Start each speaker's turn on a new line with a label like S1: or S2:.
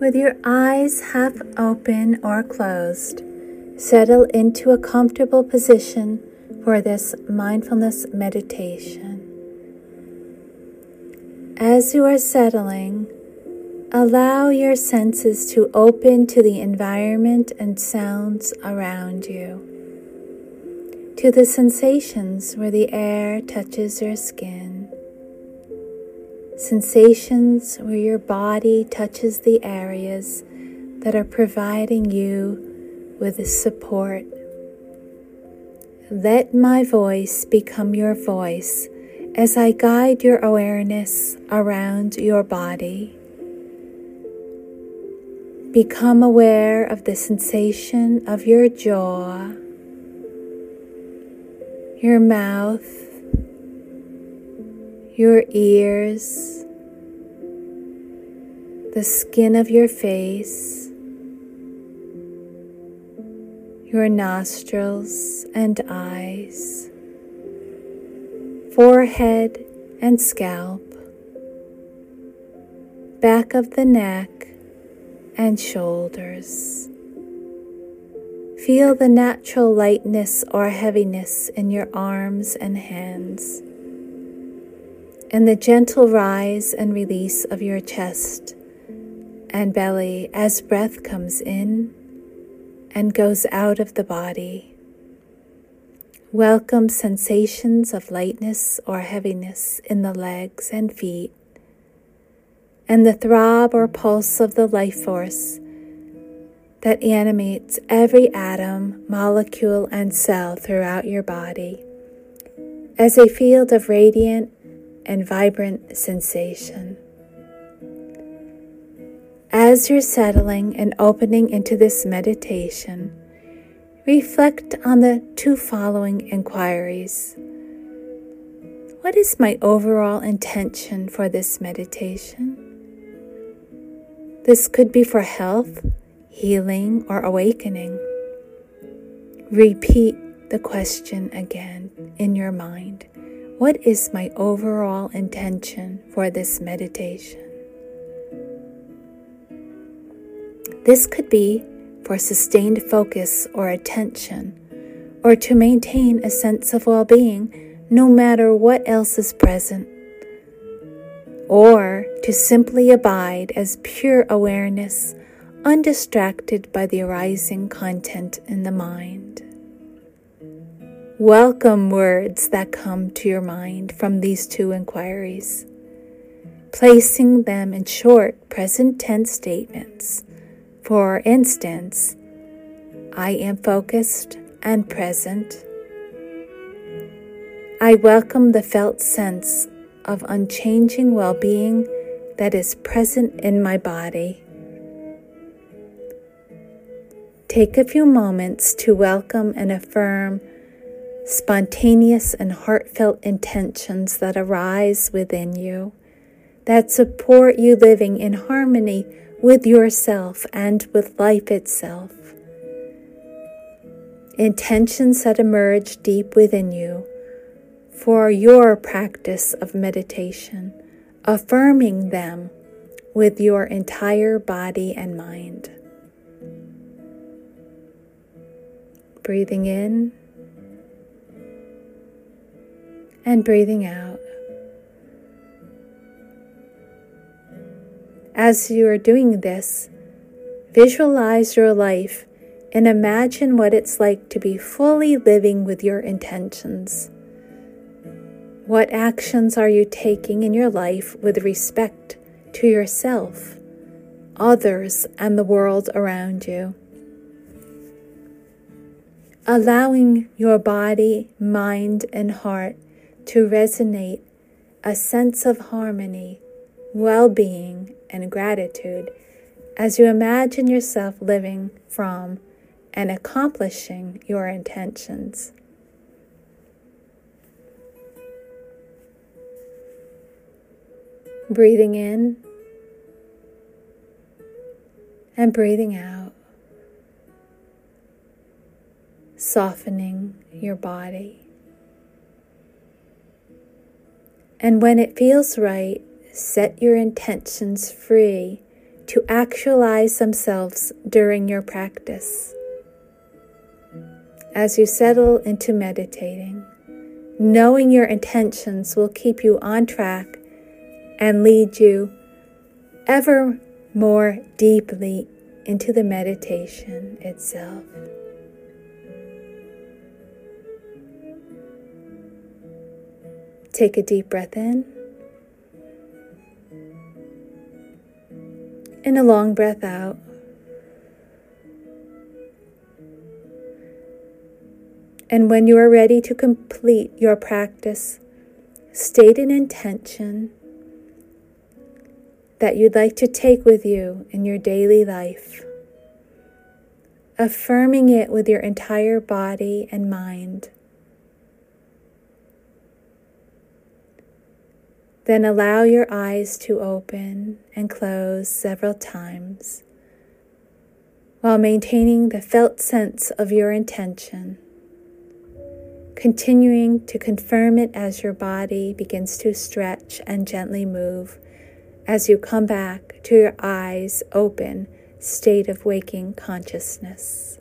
S1: With your eyes half open or closed, settle into a comfortable position for this mindfulness meditation. As you are settling, allow your senses to open to the environment and sounds around you, to the sensations where the air touches your skin sensations where your body touches the areas that are providing you with support. Let my voice become your voice as I guide your awareness around your body. Become aware of the sensation of your jaw, your mouth, your ears, the skin of your face, your nostrils and eyes, forehead and scalp, back of the neck and shoulders. Feel the natural lightness or heaviness in your arms and hands and the gentle rise and release of your chest and belly as breath comes in and goes out of the body. Welcome sensations of lightness or heaviness in the legs and feet, and the throb or pulse of the life force that animates every atom, molecule, and cell throughout your body as a field of radiant and vibrant sensation. As you're settling and opening into this meditation, reflect on the two following inquiries. What is my overall intention for this meditation? This could be for health, healing, or awakening. Repeat the question again in your mind. What is my overall intention for this meditation? This could be for sustained focus or attention, or to maintain a sense of well being no matter what else is present, or to simply abide as pure awareness, undistracted by the arising content in the mind. Welcome words that come to your mind from these two inquiries, placing them in short present tense statements. For instance, I am focused and present. I welcome the felt sense of unchanging well being that is present in my body. Take a few moments to welcome and affirm spontaneous and heartfelt intentions that arise within you, that support you living in harmony with yourself and with life itself. Intentions that emerge deep within you for your practice of meditation, affirming them with your entire body and mind. Breathing in and breathing out. As you are doing this, visualize your life and imagine what it's like to be fully living with your intentions. What actions are you taking in your life with respect to yourself, others, and the world around you? Allowing your body, mind, and heart to resonate a sense of harmony, well being, and gratitude as you imagine yourself living from and accomplishing your intentions. Breathing in and breathing out, softening your body. And when it feels right, set your intentions free to actualize themselves during your practice. As you settle into meditating, knowing your intentions will keep you on track and lead you ever more deeply into the meditation itself. Take a deep breath in and a long breath out. And when you are ready to complete your practice, state an intention that you'd like to take with you in your daily life, affirming it with your entire body and mind. Then allow your eyes to open and close several times while maintaining the felt sense of your intention continuing to confirm it as your body begins to stretch and gently move as you come back to your eyes open state of waking consciousness.